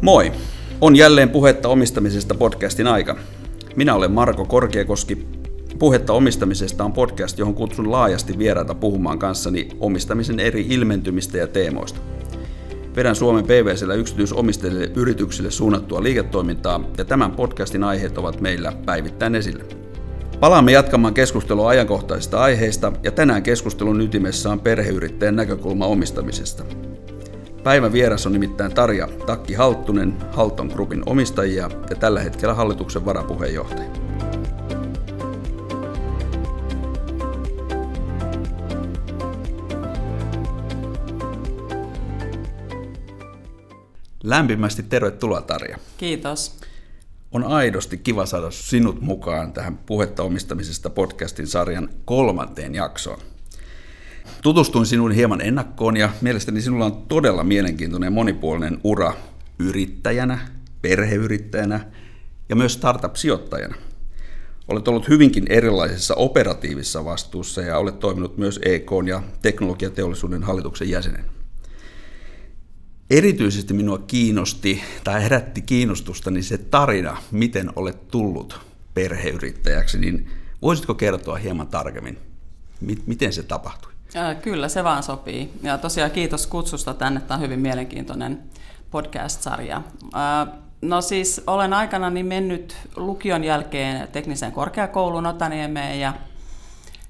Moi! On jälleen puhetta omistamisesta podcastin aika. Minä olen Marko Korkeakoski. Puhetta omistamisesta on podcast, johon kutsun laajasti vieraita puhumaan kanssani omistamisen eri ilmentymistä ja teemoista. Vedän Suomen PVCllä yksityisomistajille yrityksille suunnattua liiketoimintaa ja tämän podcastin aiheet ovat meillä päivittäin esillä. Palaamme jatkamaan keskustelua ajankohtaisista aiheista ja tänään keskustelun ytimessä on perheyrittäjän näkökulma omistamisesta. Päivän vieras on nimittäin Tarja Takki Halttunen, Halton Groupin omistajia ja tällä hetkellä hallituksen varapuheenjohtaja. Lämpimästi tervetuloa Tarja. Kiitos. On aidosti kiva saada sinut mukaan tähän puhetta omistamisesta podcastin sarjan kolmanteen jaksoon. Tutustuin sinuun hieman ennakkoon ja mielestäni sinulla on todella mielenkiintoinen monipuolinen ura yrittäjänä, perheyrittäjänä ja myös startup-sijoittajana. Olet ollut hyvinkin erilaisissa operatiivisissa vastuussa ja olet toiminut myös EK ja teknologiateollisuuden hallituksen jäsenen. Erityisesti minua kiinnosti tai herätti kiinnostusta niin se tarina, miten olet tullut perheyrittäjäksi, niin voisitko kertoa hieman tarkemmin, miten se tapahtui? Kyllä, se vaan sopii. Ja tosiaan kiitos kutsusta tänne. Tämä on hyvin mielenkiintoinen podcast-sarja. No siis olen aikana niin mennyt lukion jälkeen tekniseen korkeakouluun Otaniemeen ja,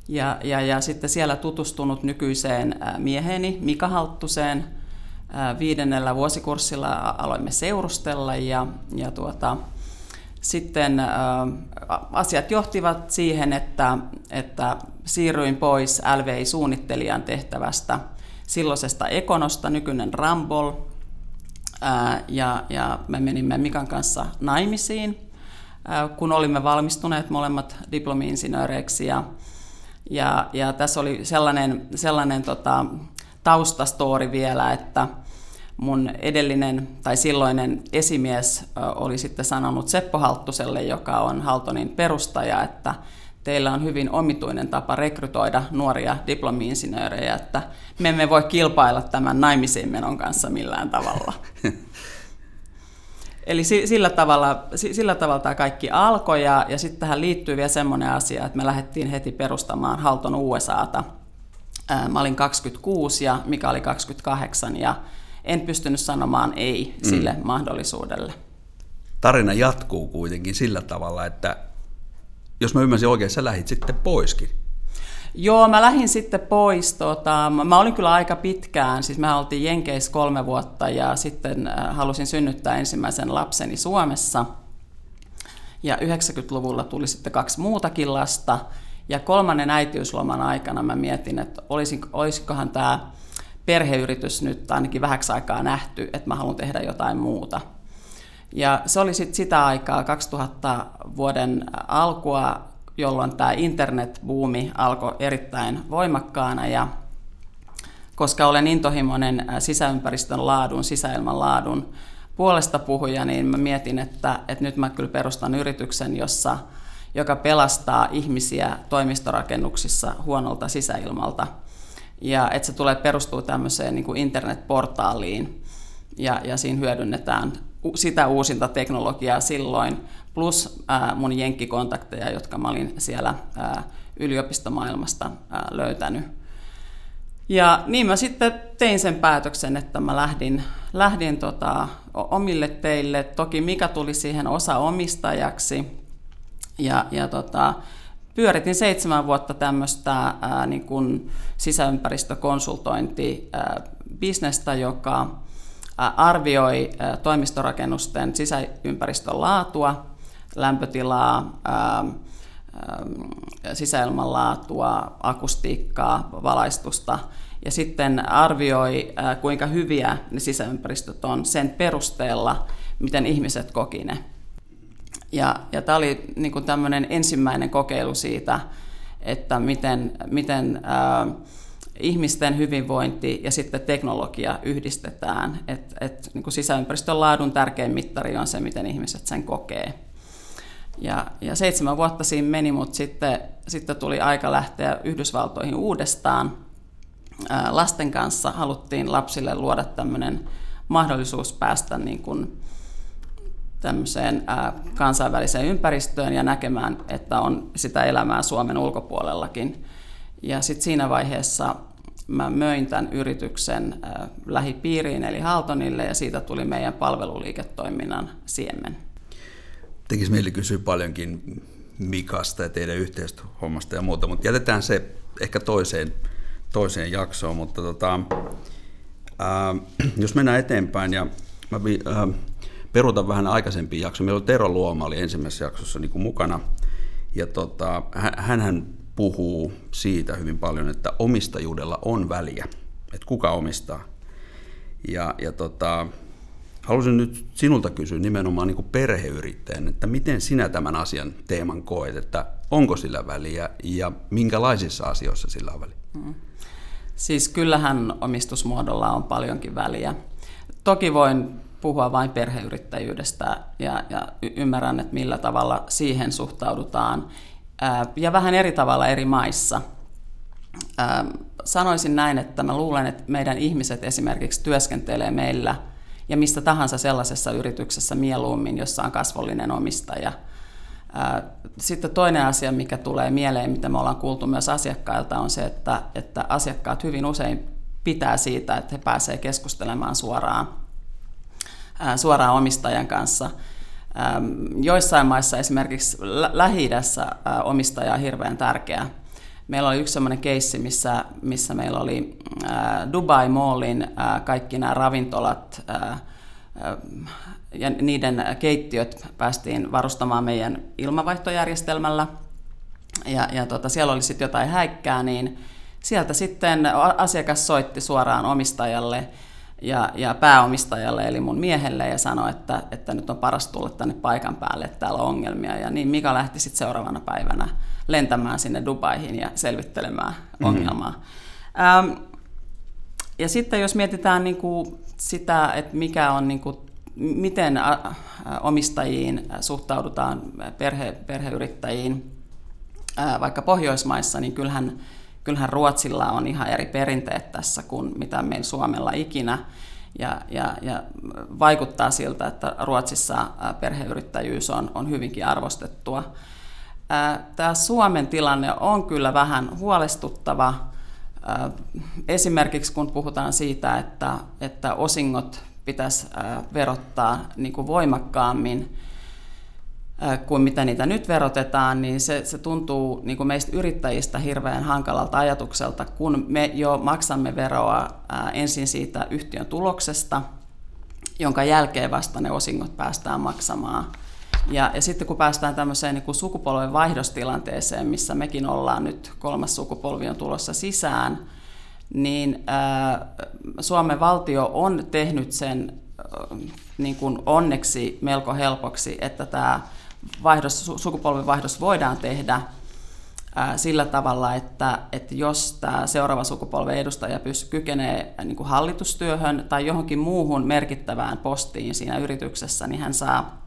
ja, ja, ja sitten siellä tutustunut nykyiseen mieheni Mika Halttuseen. Viidennellä vuosikurssilla aloimme seurustella ja, ja tuota, sitten asiat johtivat siihen, että, että siirryin pois LVI-suunnittelijan tehtävästä silloisesta Ekonosta, nykyinen Rambol, ja, ja me menimme Mikan kanssa naimisiin, kun olimme valmistuneet molemmat diplomi-insinööreiksi, ja, ja, ja tässä oli sellainen, sellainen tota, taustastoori vielä, että mun edellinen tai silloinen esimies oli sitten sanonut Seppo Halttuselle, joka on Haltonin perustaja, että teillä on hyvin omituinen tapa rekrytoida nuoria diplomi-insinöörejä, että me emme voi kilpailla tämän naimisiin menon kanssa millään tavalla. Eli sillä tavalla, sillä tavalla tämä kaikki alkoi ja, ja sitten tähän liittyy vielä semmoinen asia, että me lähdettiin heti perustamaan Halton USAta. Mä olin 26 ja Mika oli 28 ja en pystynyt sanomaan ei sille mm. mahdollisuudelle. Tarina jatkuu kuitenkin sillä tavalla, että jos mä ymmärsin oikein, sä lähit sitten poiskin. Joo, mä lähdin sitten pois. Tota, mä olin kyllä aika pitkään, siis mä oltiin Jenkeissä kolme vuotta ja sitten äh, halusin synnyttää ensimmäisen lapseni Suomessa. Ja 90-luvulla tuli sitten kaksi muutakin lasta. Ja kolmannen äitiysloman aikana mä mietin, että olisikohan tämä perheyritys nyt ainakin vähäksi aikaa nähty, että mä haluan tehdä jotain muuta. Ja se oli sitten sitä aikaa 2000 vuoden alkua, jolloin tämä internetbuumi alkoi erittäin voimakkaana ja koska olen intohimoinen sisäympäristön laadun, sisäilman laadun puolesta puhuja, niin mä mietin, että, että nyt mä kyllä perustan yrityksen, jossa, joka pelastaa ihmisiä toimistorakennuksissa huonolta sisäilmalta – ja että se tulee perustuu tämmöiseen niin kuin internetportaaliin ja, ja siinä hyödynnetään sitä uusinta teknologiaa silloin, plus ää, mun jenkkikontakteja, jotka mä olin siellä ää, yliopistomaailmasta ää, löytänyt. Ja niin mä sitten tein sen päätöksen, että mä lähdin, lähdin tota, omille teille. Toki mikä tuli siihen osa omistajaksi. Ja, ja tota, pyöritin seitsemän vuotta tämmöistä ää, niin kuin sisäympäristökonsultointibisnestä, joka arvioi toimistorakennusten sisäympäristön laatua, lämpötilaa, sisäilman laatua, akustiikkaa, valaistusta ja sitten arvioi, kuinka hyviä ne sisäympäristöt on sen perusteella, miten ihmiset koki ne. Ja, ja tämä oli niin kuin tämmöinen ensimmäinen kokeilu siitä, että miten, miten ää, ihmisten hyvinvointi ja sitten teknologia yhdistetään. Et, et, niin kuin sisäympäristön laadun tärkein mittari on se, miten ihmiset sen kokee. Ja, ja seitsemän vuotta siinä meni, mutta sitten, sitten tuli aika lähteä Yhdysvaltoihin uudestaan. Ää, lasten kanssa haluttiin lapsille luoda tämmöinen mahdollisuus päästä niin kuin tämmöiseen ää, kansainväliseen ympäristöön ja näkemään, että on sitä elämää Suomen ulkopuolellakin. Ja sitten siinä vaiheessa mä möin tämän yrityksen ää, lähipiiriin eli Haltonille ja siitä tuli meidän palveluliiketoiminnan siemen. Tekisi mieli kysyä paljonkin Mikasta ja teidän yhteistyöhommasta ja muuta, mutta jätetään se ehkä toiseen, toiseen jaksoon, mutta tota, ää, jos mennään eteenpäin ja mä ää, peruutan vähän aikaisempiin jaksoja. Meillä oli Tero Luoma oli ensimmäisessä jaksossa niin kuin mukana ja tota, hän puhuu siitä hyvin paljon, että omistajuudella on väliä, että kuka omistaa. Ja, ja tota, haluaisin nyt sinulta kysyä nimenomaan niin perheyrittäjän, että miten sinä tämän asian teeman koet, että onko sillä väliä ja minkälaisissa asioissa sillä on väliä? Mm. Siis kyllähän omistusmuodolla on paljonkin väliä. Toki voin puhua vain perheyrittäjyydestä ja, ja ymmärrän, että millä tavalla siihen suhtaudutaan ja vähän eri tavalla eri maissa. Sanoisin näin, että mä luulen, että meidän ihmiset esimerkiksi työskentelee meillä ja mistä tahansa sellaisessa yrityksessä mieluummin, jossa on kasvollinen omistaja. Sitten toinen asia, mikä tulee mieleen, mitä me ollaan kuultu myös asiakkailta, on se, että, että asiakkaat hyvin usein pitää siitä, että he pääsevät keskustelemaan suoraan, suoraan omistajan kanssa – Joissain maissa esimerkiksi lähi omistaja on hirveän tärkeä. Meillä oli yksi sellainen keissi, missä, missä meillä oli Dubai Mallin kaikki nämä ravintolat ja niiden keittiöt päästiin varustamaan meidän ilmavaihtojärjestelmällä. Ja, ja tota, siellä oli sitten jotain häikkää, niin sieltä sitten asiakas soitti suoraan omistajalle ja, ja pääomistajalle eli mun miehelle ja sanoi, että, että nyt on paras tulla tänne paikan päälle, että täällä on ongelmia. Ja niin Mika lähti sitten seuraavana päivänä lentämään sinne Dubaihin ja selvittelemään mm-hmm. ongelmaa. Ähm, ja sitten jos mietitään niin kuin sitä, että mikä on niin kuin, miten omistajiin suhtaudutaan, perhe, perheyrittäjiin, vaikka Pohjoismaissa, niin kyllähän kyllähän Ruotsilla on ihan eri perinteet tässä kuin mitä meillä Suomella ikinä. Ja, ja, ja vaikuttaa siltä, että Ruotsissa perheyrittäjyys on, on hyvinkin arvostettua. Tämä Suomen tilanne on kyllä vähän huolestuttava. Esimerkiksi kun puhutaan siitä, että, että osingot pitäisi verottaa niin kuin voimakkaammin, kuin mitä niitä nyt verotetaan, niin se, se tuntuu niin kuin meistä yrittäjistä hirveän hankalalta ajatukselta, kun me jo maksamme veroa ensin siitä yhtiön tuloksesta, jonka jälkeen vasta ne osingot päästään maksamaan. Ja, ja sitten kun päästään tämmöiseen niin kuin sukupolven vaihdostilanteeseen, missä mekin ollaan nyt, kolmas sukupolvi on tulossa sisään, niin ää, Suomen valtio on tehnyt sen niin kuin onneksi melko helpoksi, että tämä vaihdos, sukupolvenvaihdos voidaan tehdä sillä tavalla, että, että jos tämä seuraava sukupolven edustaja pys, kykenee niin kuin hallitustyöhön tai johonkin muuhun merkittävään postiin siinä yrityksessä, niin hän saa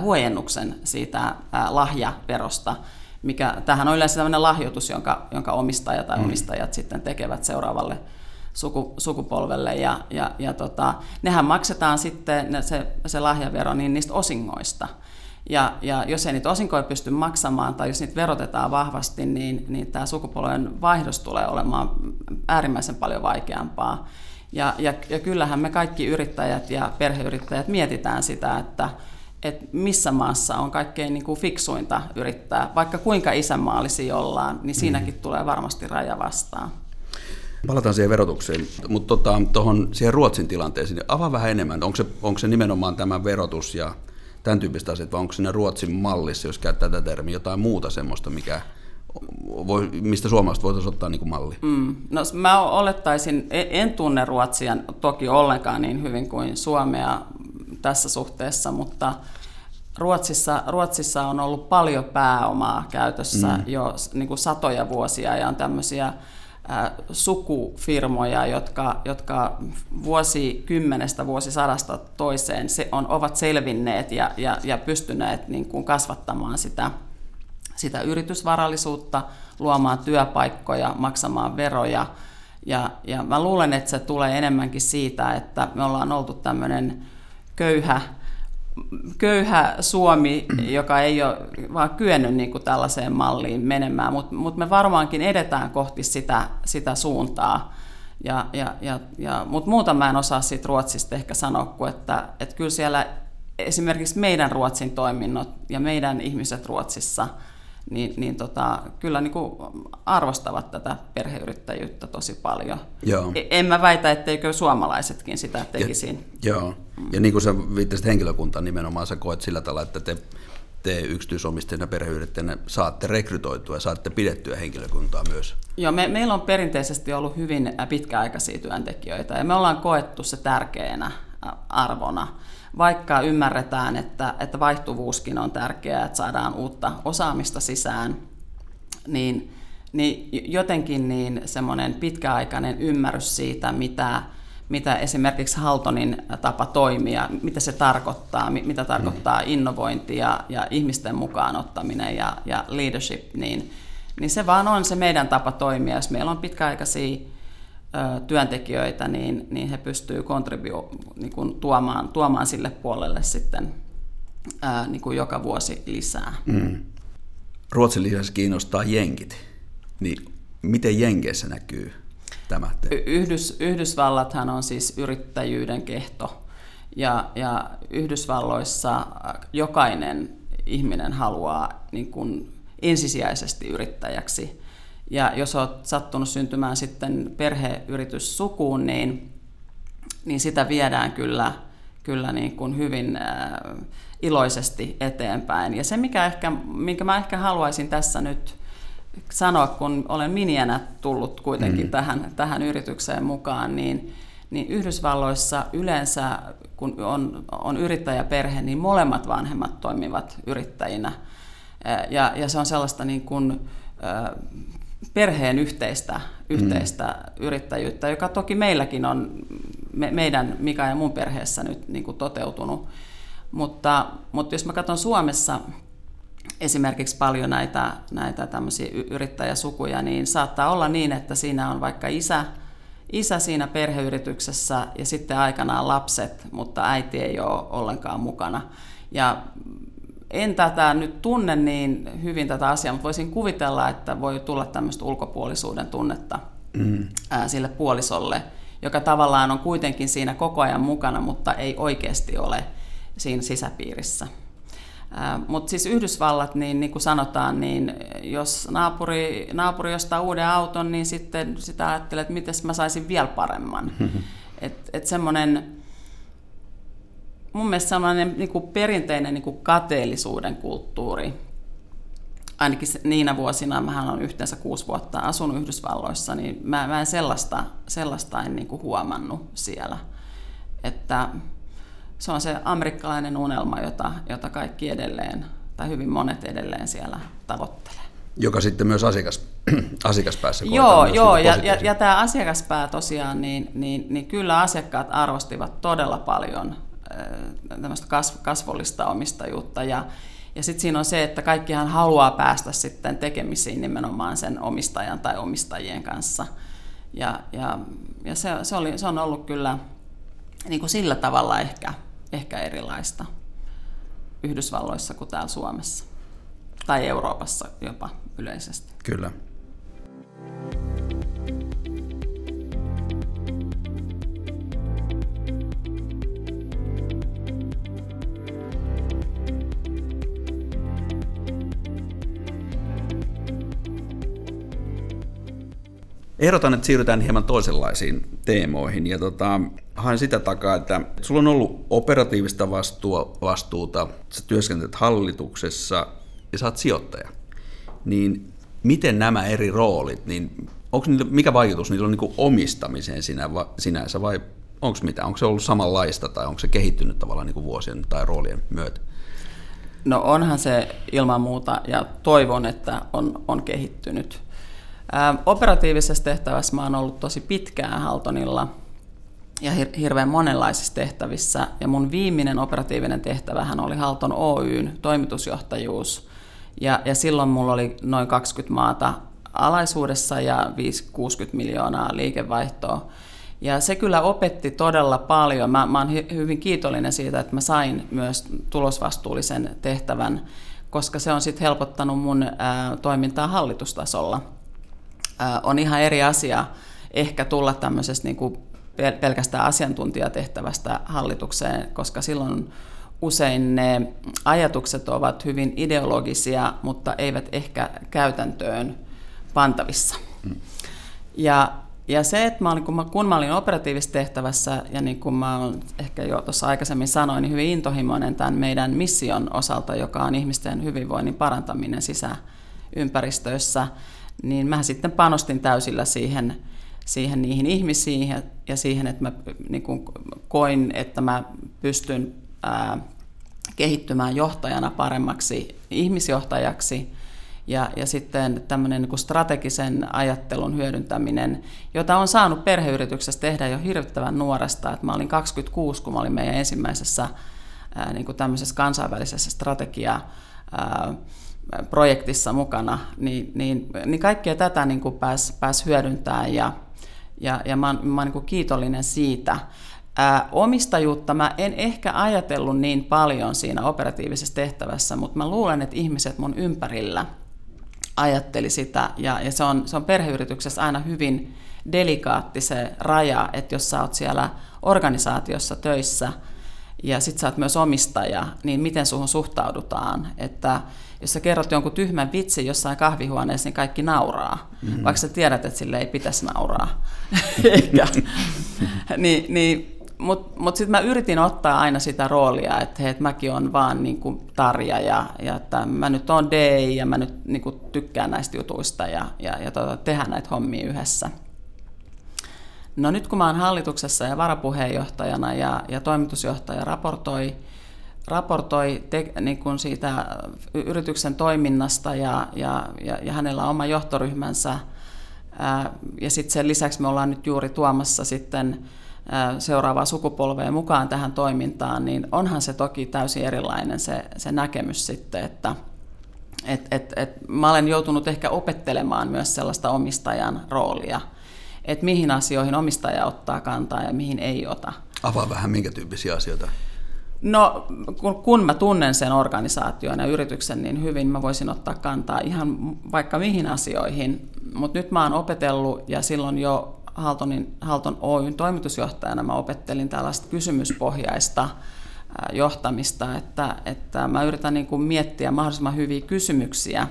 huojennuksen siitä lahjaverosta, mikä tähän on yleensä sellainen lahjoitus, jonka, jonka omistaja tai mm. omistajat sitten tekevät seuraavalle suku, sukupolvelle. Ja, ja, ja tota, nehän maksetaan sitten, se, se lahjavero, niin niistä osingoista. Ja, ja jos ei niitä osinkoja pysty maksamaan tai jos niitä verotetaan vahvasti, niin, niin tämä sukupolven vaihdos tulee olemaan äärimmäisen paljon vaikeampaa. Ja, ja, ja kyllähän me kaikki yrittäjät ja perheyrittäjät mietitään sitä, että, että missä maassa on kaikkein niin kuin fiksuinta yrittää. Vaikka kuinka isänmaallisia ollaan, niin siinäkin mm. tulee varmasti raja vastaan. Palataan siihen verotukseen, mutta tuohon tota, siihen Ruotsin tilanteeseen, niin avaa vähän enemmän. Onko se, onko se nimenomaan tämä verotus ja tämän tyyppistä asiat, vai onko siinä Ruotsin mallissa, jos käyttää tätä termiä, jotain muuta semmoista, mikä voi, mistä suomalaiset voitaisiin ottaa niin kuin malli? Mm. No, mä olettaisin, e, en tunne Ruotsia toki ollenkaan niin hyvin kuin Suomea tässä suhteessa, mutta Ruotsissa, Ruotsissa on ollut paljon pääomaa käytössä mm. jo niin kuin satoja vuosia ja on tämmöisiä sukufirmoja, jotka, jotka vuosikymmenestä, vuosisadasta toiseen se on, ovat selvinneet ja, ja, ja pystyneet niin kuin kasvattamaan sitä, sitä yritysvarallisuutta, luomaan työpaikkoja, maksamaan veroja. Ja, ja mä luulen, että se tulee enemmänkin siitä, että me ollaan oltu tämmöinen köyhä, köyhä Suomi, joka ei ole vaan kyennyt niin kuin tällaiseen malliin menemään, mutta mut me varmaankin edetään kohti sitä, sitä suuntaa. Ja, ja, ja, ja, mutta muuta mä en osaa siitä Ruotsista ehkä sanoa, kuin että, että kyllä siellä esimerkiksi meidän Ruotsin toiminnot ja meidän ihmiset Ruotsissa, niin, niin tota, kyllä niin kuin arvostavat tätä perheyrittäjyyttä tosi paljon. Joo. E, en mä väitä, etteikö suomalaisetkin sitä tekisi. Ja, joo, ja niin kuin sä viittasit henkilökuntaan nimenomaan, sä koet sillä tavalla, että te te yksityisomistajina perheyrittäjänä saatte rekrytoitua ja saatte pidettyä henkilökuntaa myös? Joo, me, meillä on perinteisesti ollut hyvin pitkäaikaisia työntekijöitä ja me ollaan koettu se tärkeänä arvona vaikka ymmärretään, että, että vaihtuvuuskin on tärkeää, että saadaan uutta osaamista sisään, niin, niin jotenkin niin semmoinen pitkäaikainen ymmärrys siitä, mitä, mitä esimerkiksi Haltonin tapa toimia, mitä se tarkoittaa, mitä tarkoittaa mm. innovointi ja, ja ihmisten mukaan ottaminen ja, ja leadership, niin, niin se vaan on se meidän tapa toimia. Jos meillä on pitkäaikaisia työntekijöitä, niin, niin he pystyvät kontribio, niin kuin tuomaan, tuomaan sille puolelle sitten ää, niin kuin joka vuosi lisää. Mm. Ruotsin lisäksi kiinnostaa jenkit. Niin miten Jenkeissä näkyy tämä? Yhdys, Yhdysvallathan on siis yrittäjyyden kehto. Ja, ja Yhdysvalloissa jokainen ihminen haluaa niin kuin ensisijaisesti yrittäjäksi ja jos olet sattunut syntymään sitten perheyrityssukuun, niin, niin sitä viedään kyllä, kyllä niin kuin hyvin äh, iloisesti eteenpäin. Ja se, mikä ehkä, minkä mä ehkä haluaisin tässä nyt sanoa, kun olen miniänä tullut kuitenkin mm. tähän, tähän yritykseen mukaan, niin, niin Yhdysvalloissa yleensä, kun on, on yrittäjäperhe, niin molemmat vanhemmat toimivat yrittäjinä. Äh, ja, ja se on sellaista niin kuin, äh, perheen yhteistä, yhteistä mm. yrittäjyyttä, joka toki meilläkin on me, meidän, Mika ja mun perheessä nyt niin kuin toteutunut. Mutta, mutta jos mä katson Suomessa esimerkiksi paljon näitä, näitä tämmöisiä yrittäjäsukuja, niin saattaa olla niin, että siinä on vaikka isä, isä siinä perheyrityksessä ja sitten aikanaan lapset, mutta äiti ei ole ollenkaan mukana. Ja en tätä nyt tunne niin hyvin tätä asiaa, mutta voisin kuvitella, että voi tulla tämmöistä ulkopuolisuuden tunnetta mm. ää, sille puolisolle, joka tavallaan on kuitenkin siinä koko ajan mukana, mutta ei oikeasti ole siinä sisäpiirissä. Mutta siis Yhdysvallat, niin, niin kuin sanotaan, niin jos naapuri, naapuri ostaa uuden auton, niin sitten sitä ajattelee, että miten mä saisin vielä paremman. Että et semmoinen mun mielestä sellainen niin kuin perinteinen niin kuin kateellisuuden kulttuuri, ainakin niinä vuosina, mä olen yhteensä kuusi vuotta asunut Yhdysvalloissa, niin mä, mä en sellaista, sellaista en niin kuin huomannut siellä. Että se on se amerikkalainen unelma, jota, jota kaikki edelleen, tai hyvin monet edelleen siellä tavoittelee. Joka sitten myös asiakas, asiakaspäässä Joo, joo ja, ja, ja tämä asiakaspää tosiaan, niin, niin, niin kyllä asiakkaat arvostivat todella paljon tämmöistä kasvollista omistajuutta ja, ja sitten siinä on se, että kaikkihan haluaa päästä sitten tekemisiin nimenomaan sen omistajan tai omistajien kanssa. Ja, ja, ja se, se, oli, se on ollut kyllä niin kuin sillä tavalla ehkä, ehkä erilaista Yhdysvalloissa kuin täällä Suomessa. Tai Euroopassa jopa yleisesti. Kyllä. Ehdotan, että siirrytään hieman toisenlaisiin teemoihin. Ja tota, haen sitä takaa, että sulla on ollut operatiivista vastua, vastuuta, sä työskentelet hallituksessa ja sä oot sijoittaja. Niin miten nämä eri roolit, niin onko niillä, mikä vaikutus niillä on niin omistamiseen sinä, sinänsä vai onko mitä? Onko se ollut samanlaista tai onko se kehittynyt tavallaan niin vuosien tai roolien myötä? No onhan se ilman muuta ja toivon, että on, on kehittynyt. Operatiivisessa tehtävässä mä oon ollut tosi pitkään Haltonilla ja hirveän monenlaisissa tehtävissä. Ja mun viimeinen operatiivinen tehtävähän oli Halton Oyn toimitusjohtajuus. Ja, ja silloin mulla oli noin 20 maata alaisuudessa ja 5-60 miljoonaa liikevaihtoa. Ja se kyllä opetti todella paljon. Mä, mä olen hyvin kiitollinen siitä, että mä sain myös tulosvastuullisen tehtävän, koska se on sitten helpottanut mun ää, toimintaa hallitustasolla. Ää, on ihan eri asia ehkä tulla tämmöisestä niin kuin pelkästään asiantuntijatehtävästä hallitukseen, koska silloin usein ne ajatukset ovat hyvin ideologisia, mutta eivät ehkä käytäntöön pantavissa. Mm. Ja, ja se, että mä olin, kun, mä, kun mä olin operatiivisessa tehtävässä, ja niin kuin mä ehkä jo tuossa aikaisemmin sanoin, niin hyvin intohimoinen tämän meidän mission osalta, joka on ihmisten hyvinvoinnin parantaminen sisäympäristöissä, niin mä sitten panostin täysillä siihen, siihen niihin ihmisiin ja siihen, että mä niin kuin koin, että mä pystyn ää, kehittymään johtajana paremmaksi ihmisjohtajaksi ja, ja sitten tämmöinen niin strategisen ajattelun hyödyntäminen, jota on saanut perheyrityksessä tehdä jo hirvittävän nuoresta. että mä olin 26, kun mä olin meidän ensimmäisessä ää, niin kuin tämmöisessä kansainvälisessä strategia projektissa mukana, niin, niin, niin kaikkea tätä niin kuin pääsi pääs hyödyntämään ja, ja, ja mä oon, mä oon niin kiitollinen siitä. Ää, omistajuutta mä en ehkä ajatellut niin paljon siinä operatiivisessa tehtävässä, mutta mä luulen, että ihmiset mun ympärillä ajatteli sitä, ja, ja se, on, se on perheyrityksessä aina hyvin delikaatti se raja, että jos sä oot siellä organisaatiossa töissä, ja sit sä oot myös omistaja, niin miten suhun suhtaudutaan, että jos sä kerrot jonkun tyhmän vitsin jossain kahvihuoneessa, niin kaikki nauraa, mm-hmm. vaikka sä tiedät, että sille ei pitäisi nauraa. Eikä. niin, niin, Mutta mut sitten mä yritin ottaa aina sitä roolia, että, hei, että mäkin on vaan niin kuin Tarja ja, ja että mä nyt on D ja mä nyt niin kuin tykkään näistä jutuista ja, ja, ja tota, tehdään näitä hommia yhdessä. No nyt kun mä oon hallituksessa ja varapuheenjohtajana ja, ja toimitusjohtaja raportoi, raportoi te, niin kuin siitä yrityksen toiminnasta ja, ja, ja, ja hänellä on oma johtoryhmänsä. Ja sitten sen lisäksi me ollaan nyt juuri tuomassa sitten seuraavaa sukupolvea mukaan tähän toimintaan, niin onhan se toki täysin erilainen se, se näkemys sitten, että et, et, et, mä olen joutunut ehkä opettelemaan myös sellaista omistajan roolia, että mihin asioihin omistaja ottaa kantaa ja mihin ei ota. Avaa vähän minkä tyyppisiä asioita. No, kun, kun mä tunnen sen organisaation ja yrityksen niin hyvin, mä voisin ottaa kantaa ihan vaikka mihin asioihin. Mutta nyt mä oon opetellut ja silloin jo Haltonin, Halton Oyn toimitusjohtajana mä opettelin tällaista kysymyspohjaista johtamista, että, että mä yritän niin kuin miettiä mahdollisimman hyviä kysymyksiä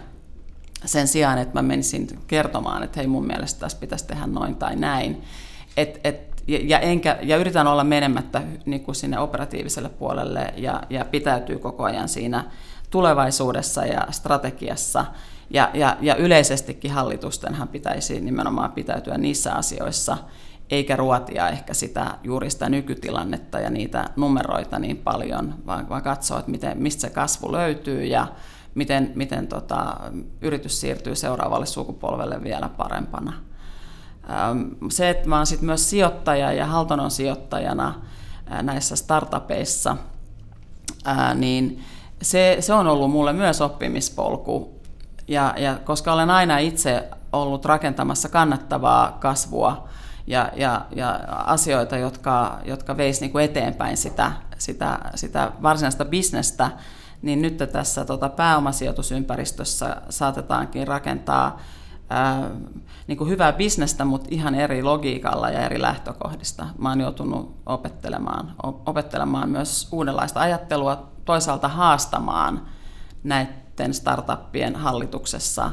sen sijaan, että mä menisin kertomaan, että hei mun mielestä tässä pitäisi tehdä noin tai näin. Et, et ja, enkä, ja yritän olla menemättä niin kuin sinne operatiiviselle puolelle ja, ja pitäytyy koko ajan siinä tulevaisuudessa ja strategiassa. Ja, ja, ja yleisestikin hallitustenhan pitäisi nimenomaan pitäytyä niissä asioissa, eikä ruotia ehkä sitä juuri sitä nykytilannetta ja niitä numeroita niin paljon, vaan, vaan katsoa, että miten, mistä se kasvu löytyy ja miten, miten tota, yritys siirtyy seuraavalle sukupolvelle vielä parempana. Se, että mä oon sit myös sijoittaja ja Halton on sijoittajana näissä startupeissa, niin se, se on ollut mulle myös oppimispolku. Ja, ja koska olen aina itse ollut rakentamassa kannattavaa kasvua ja, ja, ja asioita, jotka, jotka veisivät niin kuin eteenpäin sitä, sitä, sitä varsinaista bisnestä, niin nyt tässä tota, pääomasijoitusympäristössä saatetaankin rakentaa ää, niin kuin hyvää bisnestä, mutta ihan eri logiikalla ja eri lähtökohdista. Mä oon joutunut opettelemaan, opettelemaan myös uudenlaista ajattelua, toisaalta haastamaan näiden startuppien hallituksessa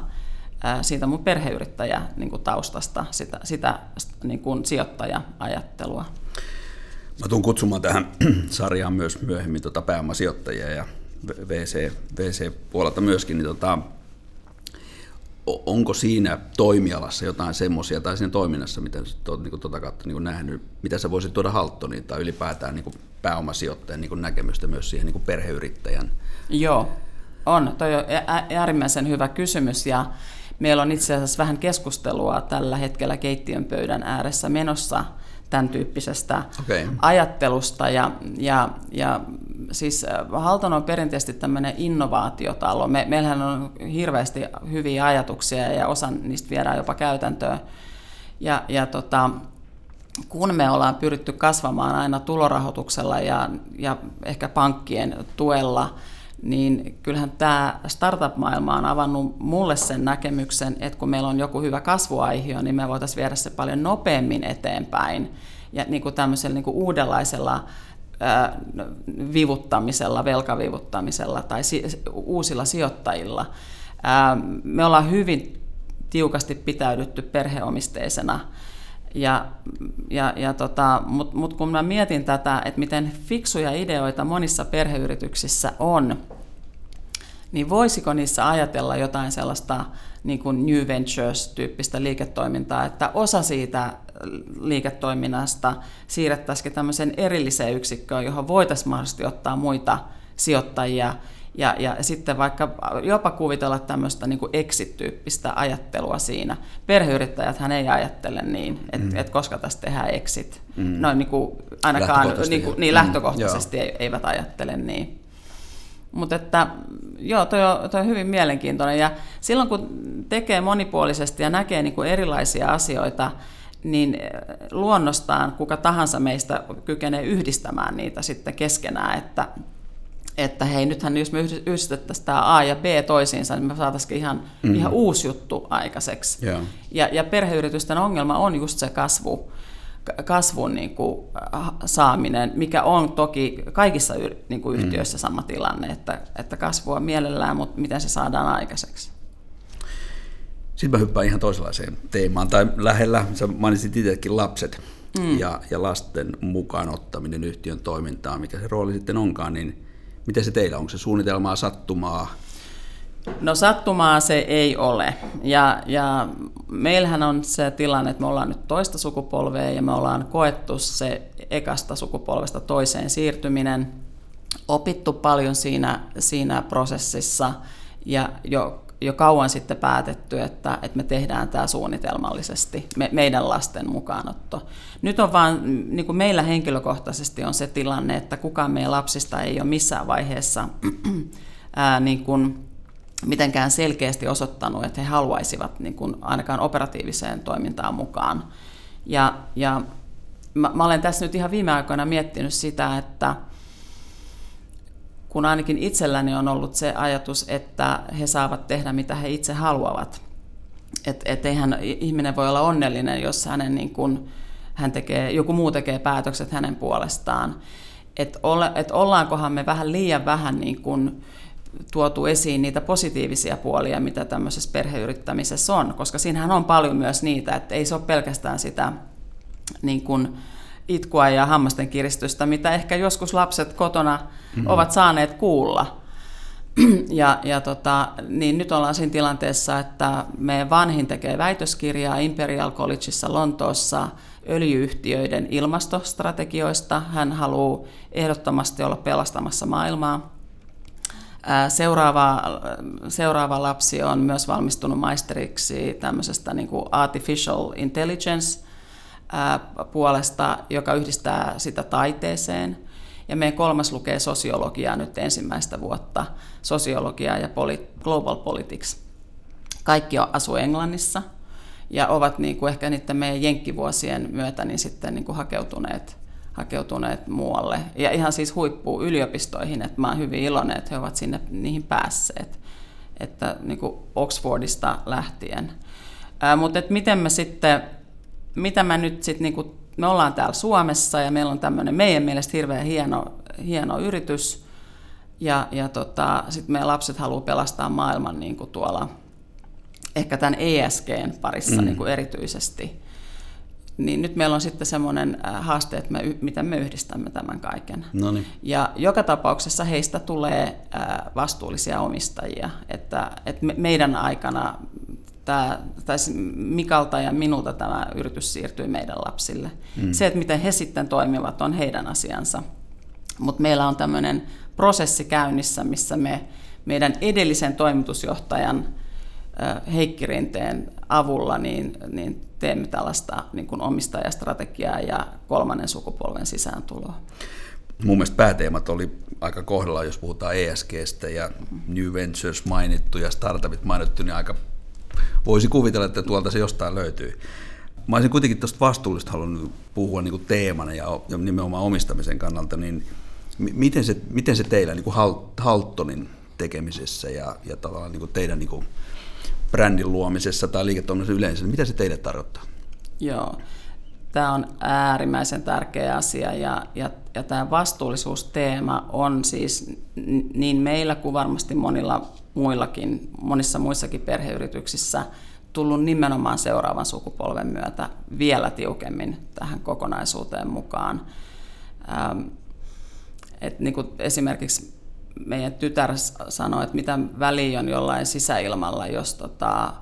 ää, siitä mun perheyrittäjä niin kuin taustasta, sitä, sitä niin kuin sijoittaja-ajattelua. Mä tuun kutsumaan tähän sarjaan myös myöhemmin tota pääomasijoittajia ja VC, VC-puolelta myöskin, niin tota, onko siinä toimialassa jotain semmoisia tai siinä toiminnassa, mitä olet niin tuota kautta niin nähnyt, mitä sä voisit tuoda Halttoniin tai ylipäätään niin pääomasijoittajan niin näkemystä myös siihen niin perheyrittäjän? Joo, on. Toi on äärimmäisen hyvä kysymys ja meillä on itse asiassa vähän keskustelua tällä hetkellä keittiön pöydän ääressä menossa tämän tyyppisestä okay. ajattelusta ja, ja, ja siis Halton on perinteisesti tämmöinen innovaatiotalo. Me, meillähän on hirveästi hyviä ajatuksia ja osa niistä viedään jopa käytäntöön. Ja, ja tota, kun me ollaan pyritty kasvamaan aina tulorahoituksella ja, ja ehkä pankkien tuella, niin kyllähän tämä startup-maailma on avannut mulle sen näkemyksen, että kun meillä on joku hyvä kasvuaihio, niin me voitaisiin viedä se paljon nopeammin eteenpäin ja niin kuin tämmöisellä niin kuin uudenlaisella vivuttamisella, velkavivuttamisella tai si- uusilla sijoittajilla. Me ollaan hyvin tiukasti pitäydytty perheomisteisena ja, ja, ja tota, Mutta mut kun mä mietin tätä, että miten fiksuja ideoita monissa perheyrityksissä on, niin voisiko niissä ajatella jotain sellaista niin kuin New Ventures-tyyppistä liiketoimintaa, että osa siitä liiketoiminnasta siirrettäisiin tämmöiseen erilliseen yksikköön, johon voitaisiin mahdollisesti ottaa muita sijoittajia ja, ja sitten vaikka jopa kuvitella tämmöistä niin kuin exit-tyyppistä ajattelua siinä. Perheyrittäjät hän ei ajattele niin, että mm. et koska tästä tehdään exit. Mm. Noin niin kuin ainakaan lähtökohtaisesti, niin, kuin, niin lähtökohtaisesti mm. eivät ajattele niin. Mutta että joo, toi on, toi on hyvin mielenkiintoinen ja silloin kun tekee monipuolisesti ja näkee niin kuin erilaisia asioita, niin luonnostaan kuka tahansa meistä kykenee yhdistämään niitä sitten keskenään, että että hei, nythän jos me yhdistettäisiin tämä A ja B toisiinsa, niin me saataisiin ihan, mm. ihan uusi juttu aikaiseksi. Yeah. Ja, ja perheyritysten ongelma on just se kasvu, kasvun niin kuin, äh, saaminen, mikä on toki kaikissa niin kuin yhtiöissä mm. sama tilanne, että, että kasvua mielellään, mutta miten se saadaan aikaiseksi. Sitten mä hyppään ihan toisenlaiseen teemaan, tai lähellä, sä mainitsit itsekin lapset mm. ja, ja lasten mukaan ottaminen yhtiön toimintaan, mikä se rooli sitten onkaan, niin Miten se teillä, onko se suunnitelmaa sattumaa? No sattumaa se ei ole. Ja, ja meillähän on se tilanne, että me ollaan nyt toista sukupolvea ja me ollaan koettu se ekasta sukupolvesta toiseen siirtyminen, opittu paljon siinä, siinä prosessissa ja jo jo kauan sitten päätetty, että, että me tehdään tämä suunnitelmallisesti, me, meidän lasten mukaanotto. Nyt on vaan, niin kuin meillä henkilökohtaisesti on se tilanne, että kukaan meidän lapsista ei ole missään vaiheessa ää, niin kuin mitenkään selkeästi osoittanut, että he haluaisivat niin kuin ainakaan operatiiviseen toimintaan mukaan. Ja, ja mä, mä olen tässä nyt ihan viime aikoina miettinyt sitä, että kun ainakin itselläni on ollut se ajatus, että he saavat tehdä mitä he itse haluavat. Että et eihän ihminen voi olla onnellinen, jos hänen niin kun, hän tekee, joku muu tekee päätökset hänen puolestaan. Että et ollaankohan me vähän liian vähän niin kun, tuotu esiin niitä positiivisia puolia, mitä tämmöisessä perheyrittämisessä on, koska siinähän on paljon myös niitä, että ei se ole pelkästään sitä niin kun, itkua ja hammasten kiristystä, mitä ehkä joskus lapset kotona mm-hmm. ovat saaneet kuulla. Ja, ja tota, niin nyt ollaan siinä tilanteessa, että meidän vanhin tekee väitöskirjaa Imperial Collegeissa Lontoossa öljyyhtiöiden ilmastostrategioista. Hän haluaa ehdottomasti olla pelastamassa maailmaa. Seuraava, seuraava lapsi on myös valmistunut maisteriksi tämmöisestä niin kuin artificial intelligence puolesta, joka yhdistää sitä taiteeseen. Ja meidän kolmas lukee sosiologiaa nyt ensimmäistä vuotta, sosiologiaa ja global politics. Kaikki asuu Englannissa ja ovat niin kuin ehkä niiden meidän jenkkivuosien myötä niin sitten niin kuin hakeutuneet, hakeutuneet muualle. Ja ihan siis huippuu yliopistoihin, että mä oon hyvin iloinen, että he ovat sinne niihin päässeet. Että niin kuin Oxfordista lähtien. Ää, mutta että miten me sitten mitä mä nyt sitten, niin me ollaan täällä Suomessa ja meillä on tämmöinen meidän mielestä hirveän hieno, hieno yritys, ja, ja tota, sitten meidän lapset haluaa pelastaa maailman niin kuin tuolla, ehkä tämän ESGn parissa mm. niin kuin erityisesti. Niin nyt meillä on sitten semmoinen äh, haaste, että me, miten me yhdistämme tämän kaiken. Noniin. Ja joka tapauksessa heistä tulee äh, vastuullisia omistajia. Että, että meidän aikana tämä, tai Mikalta ja minulta tämä yritys siirtyi meidän lapsille. Mm. Se, että miten he sitten toimivat, on heidän asiansa. Mutta meillä on tämmöinen prosessi käynnissä, missä me meidän edellisen toimitusjohtajan Heikki Rinteen avulla niin, niin teemme tällaista niin kuin omistajastrategiaa ja kolmannen sukupolven sisääntuloa. mun mielestä pääteemat oli aika kohdalla, jos puhutaan ESGstä ja New Ventures mainittu ja startupit mainittu, niin aika voisi kuvitella, että tuolta se jostain löytyy. Mä olisin kuitenkin tuosta vastuullista halunnut puhua niin kuin teemana ja, ja nimenomaan omistamisen kannalta, niin miten se, miten se teillä niin kuin Halttonin tekemisessä ja, ja tavallaan niin kuin teidän niin kuin brändin luomisessa tai liiketoiminnassa yleensä, niin mitä se teille tarkoittaa? Joo, tämä on äärimmäisen tärkeä asia ja, ja, ja tämä vastuullisuusteema on siis niin meillä kuin varmasti monilla muillakin, monissa muissakin perheyrityksissä tullut nimenomaan seuraavan sukupolven myötä vielä tiukemmin tähän kokonaisuuteen mukaan. Ähm, et niin kuin esimerkiksi meidän tytär sanoi, että mitä väliä on jollain sisäilmalla, jos, tota,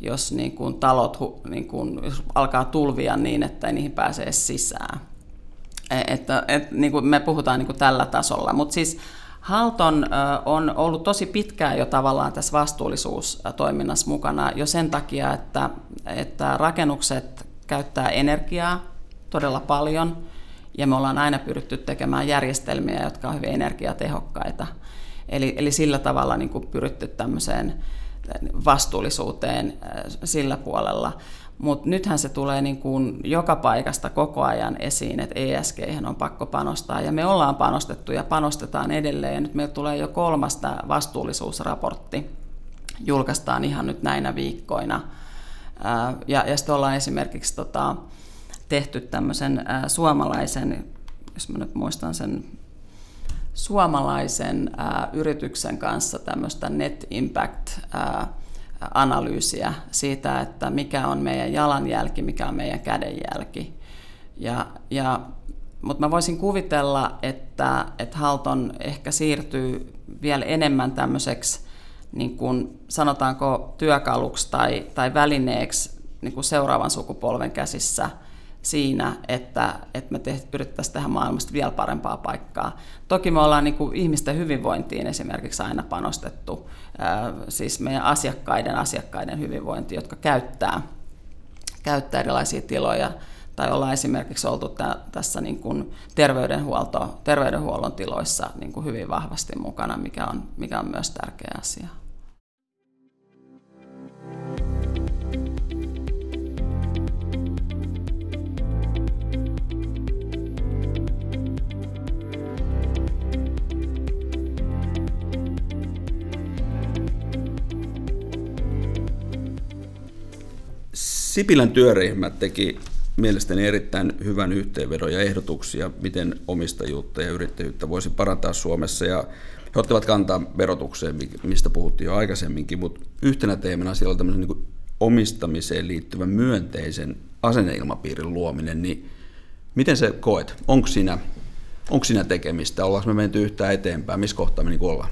jos niin kuin talot niin kuin, jos alkaa tulvia niin, että ei niihin pääse edes sisään. E, että, et, niin kuin me puhutaan niin kuin tällä tasolla, mutta siis Halton on ollut tosi pitkään jo tavallaan tässä vastuullisuustoiminnassa mukana jo sen takia, että, että rakennukset käyttää energiaa todella paljon ja me ollaan aina pyritty tekemään järjestelmiä, jotka ovat hyvin energiatehokkaita. Eli, eli sillä tavalla niin kuin pyritty tämmöiseen vastuullisuuteen sillä puolella. Mutta nythän se tulee niin kuin joka paikasta koko ajan esiin, että ESG on pakko panostaa. Ja me ollaan panostettu ja panostetaan edelleen. Nyt meillä tulee jo kolmas vastuullisuusraportti. Julkaistaan ihan nyt näinä viikkoina. Ja, ja sitten ollaan esimerkiksi tota, tehty tämmöisen suomalaisen, jos mä nyt muistan sen suomalaisen ää, yrityksen kanssa tämmöistä net impact ää, analyysiä siitä, että mikä on meidän jalanjälki, mikä on meidän kädenjälki. Ja, ja, mutta mä voisin kuvitella, että, että Halton ehkä siirtyy vielä enemmän tämmöiseksi, niin kuin sanotaanko työkaluksi tai, tai välineeksi niin kuin seuraavan sukupolven käsissä – siinä, että, että me teht, pyrittäisiin tehdä maailmasta vielä parempaa paikkaa. Toki me ollaan niin kuin ihmisten hyvinvointiin esimerkiksi aina panostettu, siis meidän asiakkaiden asiakkaiden hyvinvointi, jotka käyttää, käyttää erilaisia tiloja, tai ollaan esimerkiksi oltu tä, tässä niin kuin terveydenhuolto, terveydenhuollon tiloissa niin kuin hyvin vahvasti mukana, mikä on, mikä on myös tärkeä asia. Sipilän työryhmä teki mielestäni erittäin hyvän yhteenvedon ja ehdotuksia, miten omistajuutta ja yrittäjyyttä voisi parantaa Suomessa. Ja he ottivat kantaa verotukseen, mistä puhuttiin jo aikaisemminkin, mutta yhtenä teemana siellä on tämmöisen niin omistamiseen liittyvän myönteisen asenneilmapiirin luominen, niin miten se koet? Onko siinä, onko siinä tekemistä? Ollaanko me menty yhtään eteenpäin? Missä kohtaa me niin ollaan?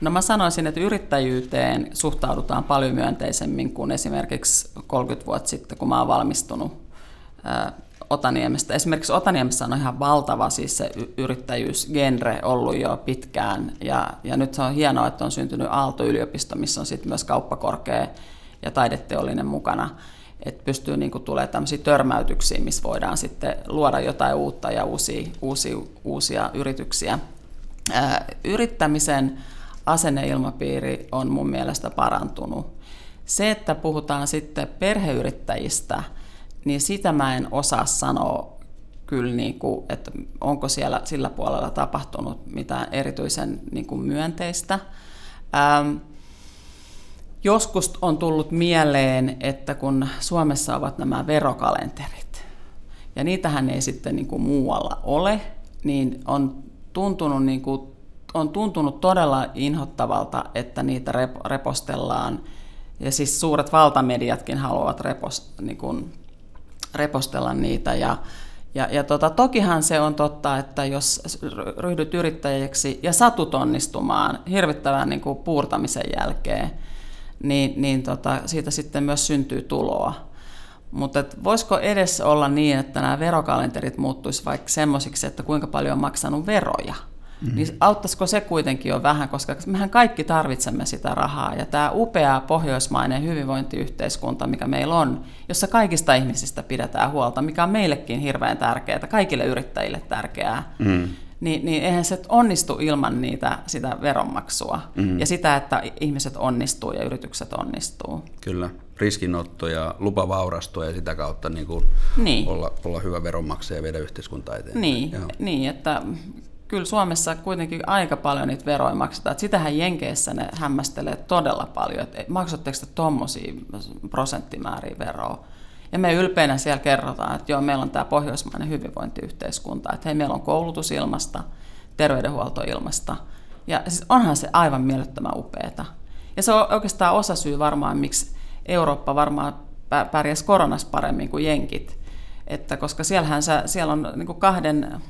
No mä sanoisin, että yrittäjyyteen suhtaudutaan paljon myönteisemmin kuin esimerkiksi 30 vuotta sitten, kun mä oon valmistunut Otaniemestä. Esimerkiksi Otaniemessä on ihan valtava siis se yrittäjyysgenre ollut jo pitkään ja, ja nyt se on hienoa, että on syntynyt Aalto-yliopisto, missä on sitten myös kauppakorkea ja taideteollinen mukana, että pystyy niin tulemaan tämmöisiä törmäytyksiä, missä voidaan sitten luoda jotain uutta ja uusia, uusia, uusia yrityksiä. Yrittämisen asenneilmapiiri on mun mielestä parantunut. Se, että puhutaan sitten perheyrittäjistä, niin sitä mä en osaa sanoa kyllä, niin kuin, että onko siellä sillä puolella tapahtunut mitään erityisen niin kuin myönteistä. Ähm, joskus on tullut mieleen, että kun Suomessa ovat nämä verokalenterit, ja niitähän ei sitten niin kuin muualla ole, niin on tuntunut niin kuin on tuntunut todella inhottavalta, että niitä repostellaan. Ja siis suuret valtamediatkin haluavat repos, niin kuin, repostella niitä. Ja, ja, ja tota, tokihan se on totta, että jos ryhdyt yrittäjäksi ja satut onnistumaan hirvittävän niin kuin puurtamisen jälkeen, niin, niin tota, siitä sitten myös syntyy tuloa. Mutta voisiko edes olla niin, että nämä verokalenterit muuttuisi vaikka semmoisiksi, että kuinka paljon on maksanut veroja – Mm. Niin auttaisiko se kuitenkin jo vähän, koska mehän kaikki tarvitsemme sitä rahaa. Ja tämä upea pohjoismainen hyvinvointiyhteiskunta, mikä meillä on, jossa kaikista ihmisistä pidetään huolta, mikä on meillekin hirveän tärkeää, kaikille yrittäjille tärkeää, mm. niin, niin eihän se onnistu ilman niitä, sitä veronmaksua mm. ja sitä, että ihmiset onnistuu ja yritykset onnistuu. Kyllä, riskinotto ja lupa vaurastua ja sitä kautta niin kuin niin. Olla, olla hyvä veronmaksaja ja viedä yhteiskuntaa eteenpäin. Niin, niin että kyllä Suomessa kuitenkin aika paljon niitä veroja maksetaan. Että sitähän Jenkeissä ne hämmästelee todella paljon, että maksatteko te tuommoisia prosenttimääriä veroa. Ja me ylpeänä siellä kerrotaan, että joo, meillä on tämä pohjoismainen hyvinvointiyhteiskunta, että hei, meillä on koulutusilmasta, terveydenhuoltoilmasta. Ja siis onhan se aivan mielettömän upeeta. Ja se on oikeastaan osa syy varmaan, miksi Eurooppa varmaan pärjäsi koronassa paremmin kuin jenkit. Että koska siellähän siellä on niin kahden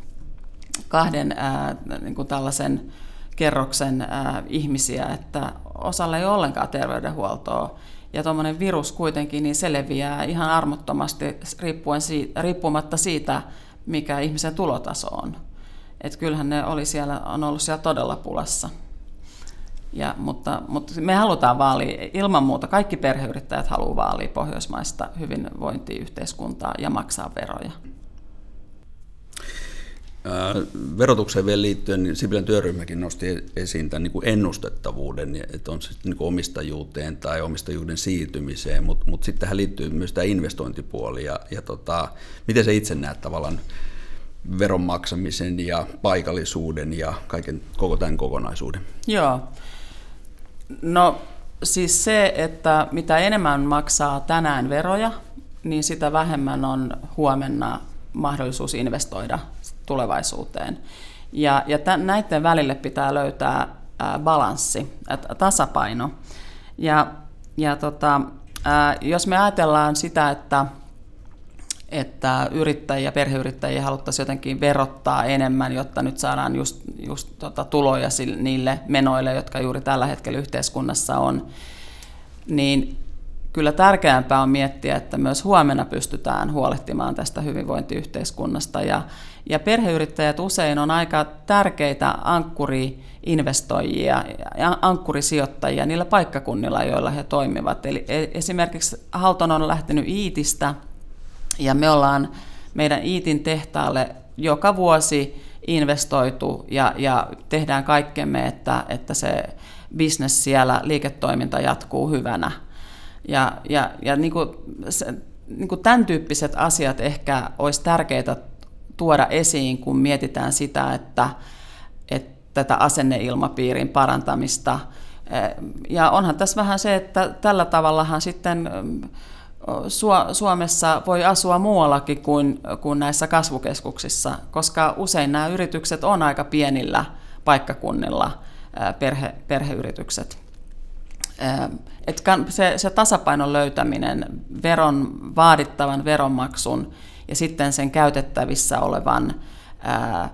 kahden ää, niin kuin tällaisen kerroksen ää, ihmisiä, että osalla ei ole ollenkaan terveydenhuoltoa. Ja tuommoinen virus kuitenkin, niin se leviää ihan armottomasti riippuen siitä, riippumatta siitä, mikä ihmisen tulotaso on. Et kyllähän ne oli siellä, on ollut siellä todella pulassa. Ja, mutta, mutta me halutaan vaalia, ilman muuta kaikki perheyrittäjät haluaa vaalia pohjoismaista hyvinvointiyhteiskuntaa ja maksaa veroja. Verotukseen vielä liittyen, niin Sipilän työryhmäkin nosti esiin tämän niin kuin ennustettavuuden, että on se niin kuin omistajuuteen tai omistajuuden siirtymiseen, mutta, mutta sitten tähän liittyy myös tämä investointipuoli ja, ja tota, miten se itse näet tavallaan veron maksamisen ja paikallisuuden ja kaiken, koko tämän kokonaisuuden? Joo. No siis se, että mitä enemmän maksaa tänään veroja, niin sitä vähemmän on huomenna mahdollisuus investoida tulevaisuuteen. Ja, ja tämän, näiden välille pitää löytää ää, balanssi, ää, tasapaino. Ja, ja tota, ää, jos me ajatellaan sitä, että, että yrittäjiä, perheyrittäjiä haluttaisiin jotenkin verottaa enemmän, jotta nyt saadaan just, just tota tuloja niille menoille, jotka juuri tällä hetkellä yhteiskunnassa on, niin kyllä tärkeämpää on miettiä, että myös huomenna pystytään huolehtimaan tästä hyvinvointiyhteiskunnasta. Ja, ja perheyrittäjät usein on aika tärkeitä ankkuriinvestoijia ja ankkurisijoittajia niillä paikkakunnilla, joilla he toimivat. Eli e, esimerkiksi Halton on lähtenyt Iitistä ja me ollaan meidän Iitin tehtaalle joka vuosi investoitu ja, ja tehdään kaikkemme, että, että se bisnes siellä, liiketoiminta jatkuu hyvänä – ja, ja, ja niin kuin, se, niin kuin tämän tyyppiset asiat ehkä olisi tärkeitä tuoda esiin, kun mietitään sitä, että, että tätä asenneilmapiirin parantamista. Ja onhan tässä vähän se, että tällä tavallahan sitten Suomessa voi asua muuallakin kuin, kuin näissä kasvukeskuksissa, koska usein nämä yritykset on aika pienillä paikkakunnilla, perhe, perheyritykset että se, se tasapainon löytäminen veron, vaadittavan veronmaksun ja sitten sen käytettävissä olevan ää,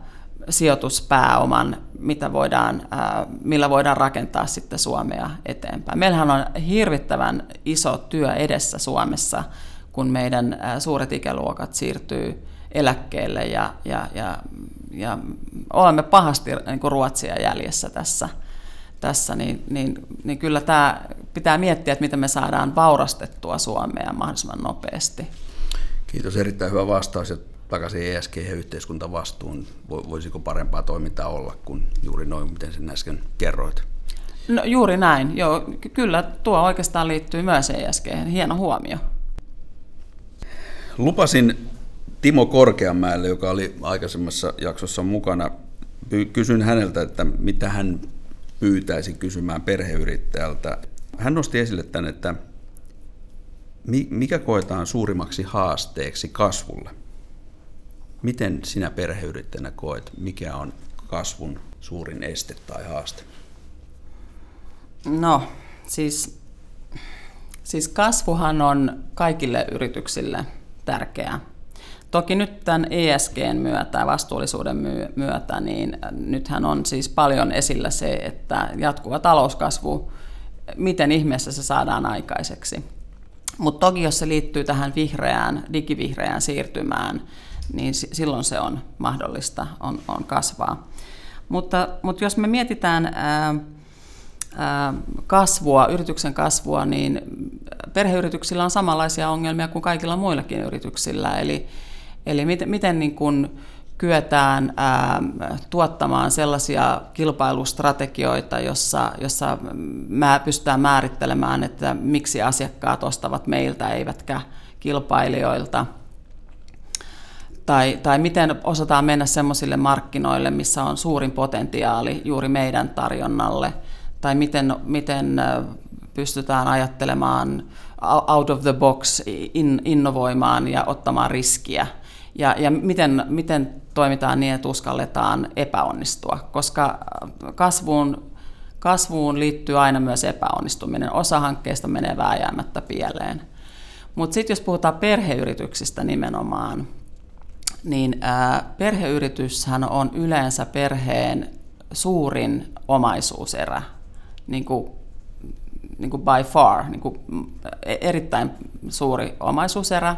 sijoituspääoman, mitä voidaan, ää, millä voidaan rakentaa sitten Suomea eteenpäin. Meillähän on hirvittävän iso työ edessä Suomessa, kun meidän ää, suuret ikäluokat siirtyy eläkkeelle ja, ja, ja, ja olemme pahasti niin kuin Ruotsia jäljessä tässä – tässä, niin, niin, niin kyllä tämä pitää miettiä, että miten me saadaan vaurastettua Suomea mahdollisimman nopeasti. Kiitos, erittäin hyvä vastaus ja takaisin ESG ja yhteiskuntavastuun. Voisiko parempaa toimintaa olla kuin juuri noin, miten sen äsken kerroit? No juuri näin, joo. Kyllä tuo oikeastaan liittyy myös ESG. Hieno huomio. Lupasin Timo Korkeamäelle, joka oli aikaisemmassa jaksossa mukana, kysyn häneltä, että mitä hän pyytäisi kysymään perheyrittäjältä. Hän nosti esille tämän, että mikä koetaan suurimmaksi haasteeksi kasvulle? Miten sinä perheyrittäjänä koet, mikä on kasvun suurin este tai haaste? No, siis, siis kasvuhan on kaikille yrityksille tärkeää. Toki nyt tämän ESGn myötä, vastuullisuuden myötä, niin nythän on siis paljon esillä se, että jatkuva talouskasvu, miten ihmeessä se saadaan aikaiseksi. Mutta toki jos se liittyy tähän vihreään, digivihreään siirtymään, niin silloin se on mahdollista on, on kasvaa. Mutta, mutta jos me mietitään ää, ää, kasvua, yrityksen kasvua, niin perheyrityksillä on samanlaisia ongelmia kuin kaikilla muillakin yrityksillä. Eli, eli miten, miten niin kuin kyetään ää, tuottamaan sellaisia kilpailustrategioita, jossa, jossa mä pystytään määrittelemään, että miksi asiakkaat ostavat meiltä eivätkä kilpailijoilta. Tai, tai miten osataan mennä sellaisille markkinoille, missä on suurin potentiaali juuri meidän tarjonnalle. Tai miten, miten pystytään ajattelemaan out of the box, in, innovoimaan ja ottamaan riskiä. Ja, ja miten, miten toimitaan niin, että uskalletaan epäonnistua, koska kasvuun, kasvuun liittyy aina myös epäonnistuminen. Osa hankkeista menee vääjäämättä pieleen. Mutta sitten jos puhutaan perheyrityksistä nimenomaan, niin ää, perheyrityshän on yleensä perheen suurin omaisuuserä, niin kuin, niin kuin by far, niin kuin erittäin suuri omaisuuserä.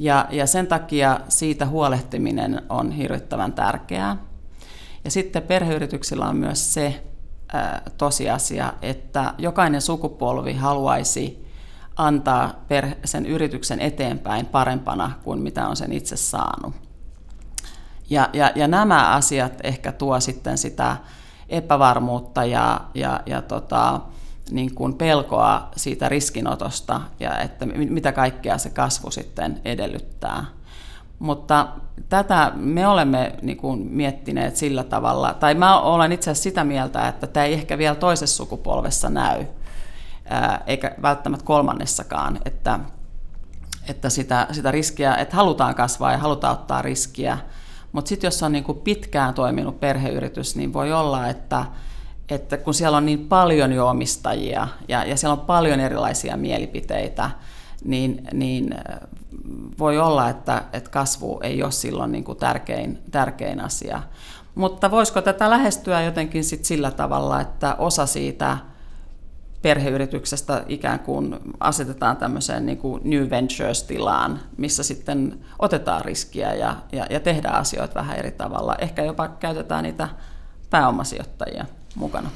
Ja, ja sen takia siitä huolehtiminen on hirvittävän tärkeää. Ja sitten perheyrityksillä on myös se ää, tosiasia, että jokainen sukupolvi haluaisi antaa sen yrityksen eteenpäin parempana kuin mitä on sen itse saanut. Ja, ja, ja nämä asiat ehkä tuo sitten sitä epävarmuutta ja, ja, ja tota, niin kuin pelkoa siitä riskinotosta ja että mitä kaikkea se kasvu sitten edellyttää. Mutta tätä me olemme niin kuin miettineet sillä tavalla, tai mä olen itse asiassa sitä mieltä, että tämä ei ehkä vielä toisessa sukupolvessa näy, eikä välttämättä kolmannessakaan, että, että sitä, sitä riskiä, että halutaan kasvaa ja halutaan ottaa riskiä, mutta sitten jos on niin kuin pitkään toiminut perheyritys, niin voi olla, että, että kun siellä on niin paljon jo omistajia ja, ja siellä on paljon erilaisia mielipiteitä, niin, niin voi olla, että, että kasvu ei ole silloin niin kuin tärkein, tärkein asia. Mutta voisiko tätä lähestyä jotenkin sit sillä tavalla, että osa siitä perheyrityksestä ikään kuin asetetaan tämmöiseen niin kuin New Ventures-tilaan, missä sitten otetaan riskiä ja, ja, ja tehdään asioita vähän eri tavalla. Ehkä jopa käytetään niitä pääomasijoittajia mukana.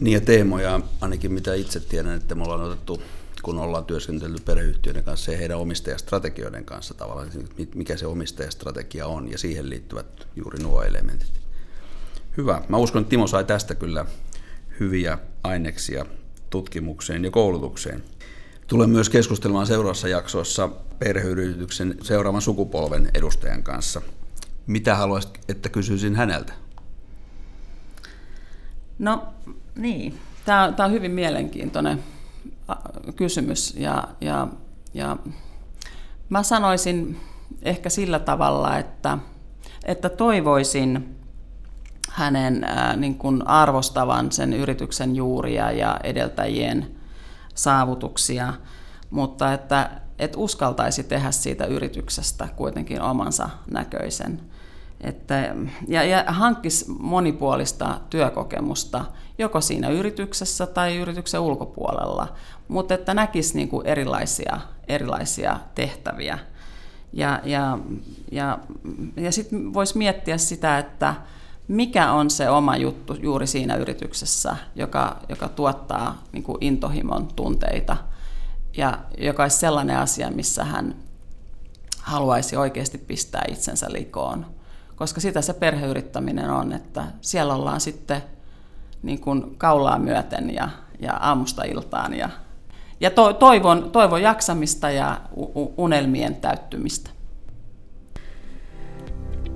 Niin ja teemoja, ainakin mitä itse tiedän, että me ollaan otettu, kun ollaan työskentely perheyhtiöiden kanssa ja heidän omistajastrategioiden kanssa tavallaan, mikä se omistajastrategia on ja siihen liittyvät juuri nuo elementit. Hyvä. Mä uskon, että Timo sai tästä kyllä hyviä aineksia tutkimukseen ja koulutukseen. Tulen myös keskustelemaan seuraavassa jaksossa perheyrityksen seuraavan sukupolven edustajan kanssa. Mitä haluaisit, että kysyisin häneltä? No niin, tämä tämä on hyvin mielenkiintoinen kysymys ja, ja, ja mä sanoisin ehkä sillä tavalla, että, että toivoisin hänen ää, niin kuin arvostavan sen yrityksen juuria ja edeltäjien saavutuksia, mutta että et uskaltaisi tehdä siitä yrityksestä kuitenkin omansa näköisen. Että, ja, ja hankkisi monipuolista työkokemusta joko siinä yrityksessä tai yrityksen ulkopuolella, mutta että näkisi niin kuin erilaisia, erilaisia tehtäviä. Ja, ja, ja, ja sitten voisi miettiä sitä, että mikä on se oma juttu juuri siinä yrityksessä, joka, joka tuottaa niin kuin intohimon tunteita ja joka olisi sellainen asia, missä hän haluaisi oikeasti pistää itsensä likoon. Koska sitä se perheyrittäminen on, että siellä ollaan sitten niin kuin kaulaa myöten ja, ja aamusta iltaan ja, ja to, toivon, toivon jaksamista ja unelmien täyttymistä.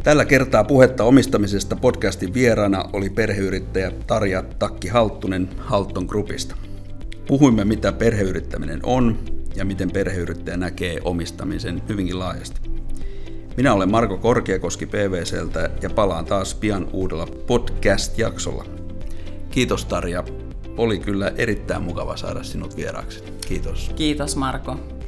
Tällä kertaa puhetta omistamisesta podcastin vieraana oli perheyrittäjä Tarja Takki Halttunen Halton Groupista. Puhuimme, mitä perheyrittäminen on ja miten perheyrittäjä näkee omistamisen hyvinkin laajasti. Minä olen Marko Korkeakoski PVCltä ja palaan taas pian uudella podcast-jaksolla. Kiitos Tarja. Oli kyllä erittäin mukava saada sinut vieraaksi. Kiitos. Kiitos Marko.